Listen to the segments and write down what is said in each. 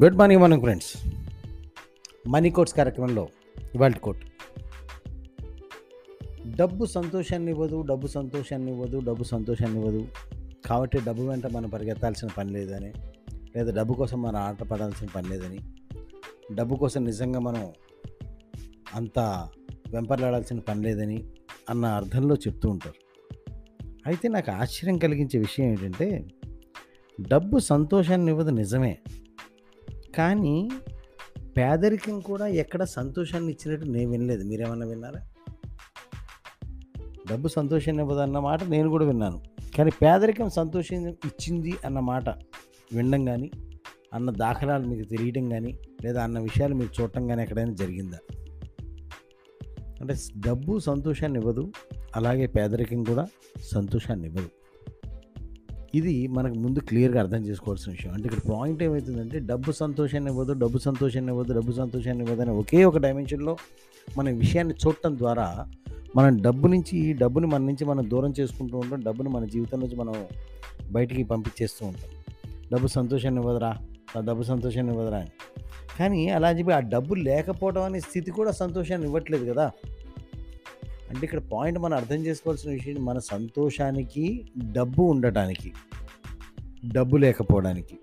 Good morning morning friends. Money quotes కార్యక్రమంలో ఇవాళ coat. డబ్బు సంతోషాన్ని ఇవ్వదు డబ్బు సంతోషాన్ని ఇవ్వదు డబ్బు సంతోషాన్ని ఇవ్వదు. కాబట్టి డబ్బు వెంట మనం పరిగెత్తాల్సిన పని లేదని లేదా డబ్బు కోసం మనం ఆట పడాల్సిన పని లేదని డబ్బు కోసం నిజంగా మనం అంత వెంపర్లాడాల్సిన పని లేదని అన్న అర్థంలో చెప్తూ ఉంటారు. అయితే నాకు ఆశ్చర్యం కలిగించే విషయం ఏంటంటే డబ్బు సంతోషాన్ని ఇవ్వదు నిజమే. కానీ పేదరికం కూడా ఎక్కడ సంతోషాన్ని ఇచ్చినట్టు నేను వినలేదు. మీరేమన్నా విన్నారా? డబ్బు సంతోషాన్ని ఇవ్వదు అన్న మాట నేను కూడా విన్నాను. కానీ పేదరికం సంతోషం ఇచ్చింది అన్న మాట వినడం కానీ అన్న దాఖలాలు మీకు తెలియడం కానీ లేదా అన్న విషయాలు మీరు చూడటం కానీ ఎక్కడైనా జరిగిందా? అంటే డబ్బు సంతోషాన్ని ఇవ్వదు అలాగే పేదరికం కూడా సంతోషాన్ని ఇవ్వదు. ఇది మనకు ముందు క్లియర్గా అర్థం చేసుకోవాల్సిన విషయం. అంటే ఇక్కడ పాయింట్ ఏమవుతుందంటే డబ్బు సంతోషాన్ని ఇవ్వదు డబ్బు సంతోషాన్ని ఇవ్వదు డబ్బు సంతోషాన్ని ఇవ్వదు అనే ఒకే ఒక డైమెన్షన్లో మన విషయాన్ని చూడటం ద్వారా మనం డబ్బు నుంచి డబ్బుని మన నుంచి మనం దూరం చేసుకుంటూ ఉంటాం డబ్బుని మన జీవితం నుంచి మనం బయటికి పంపించేస్తూ ఉంటాం. డబ్బు సంతోషాన్ని ఇవ్వదురా ఆ డబ్బు సంతోషాన్ని ఇవ్వదురా అని. కానీ అలా చెప్పి ఆ డబ్బు లేకపోవడం అనే స్థితి కూడా సంతోషాన్ని ఇవ్వట్లేదు కదా. అంటే ఇక్కడ పాయింట్ మనం అర్థం చేసుకోవాల్సిన విషయం మన సంతోషానికి డబ్బు ఉండటానికి డబ్బు లేకపోవడానికి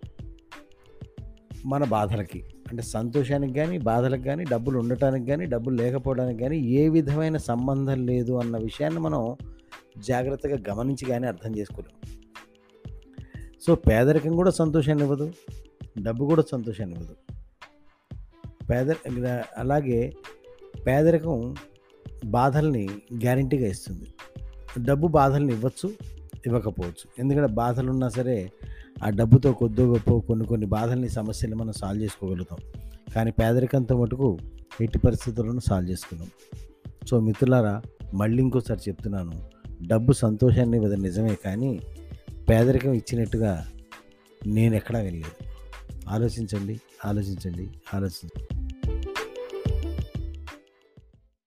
మన బాధలకి. అంటే సంతోషానికి కానీ బాధలకు కానీ డబ్బులు ఉండటానికి కానీ డబ్బులు లేకపోవడానికి కానీ ఏ విధమైన సంబంధం లేదు అన్న విషయాన్ని మనం జాగ్రత్తగా గమనించి కానీ అర్థం చేసుకోలేం. సో పేదరికం కూడా సంతోషాన్ని ఇవ్వదు డబ్బు కూడా సంతోషాన్ని ఇవ్వదు. పేద అలాగే పేదరికం బాధల్ని గ్యారంటీగా ఇస్తుంది. డబ్బు బాధల్ని ఇవ్వచ్చు ఇవ్వకపోవచ్చు. ఎందుకంటే బాధలు ఉన్నా సరే ఆ డబ్బుతో కొద్దో గొప్ప కొన్ని కొన్ని బాధల్ని సమస్యలు మనం సాల్వ్ చేసుకోగలుగుతాం. కానీ పేదరికంతో మటుకు ఎట్టి పరిస్థితులను సాల్వ్ చేసుకున్నాం. సో మిత్రులారా మళ్ళీ ఇంకోసారి చెప్తున్నాను. డబ్బు సంతోషాన్ని ఇవ్వదు నిజమే కానీ పేదరికం ఇచ్చినట్టుగా నేను ఎక్కడా వెళ్ళలేదు. ఆలోచించండి ఆలోచించండి ఆలోచించండి.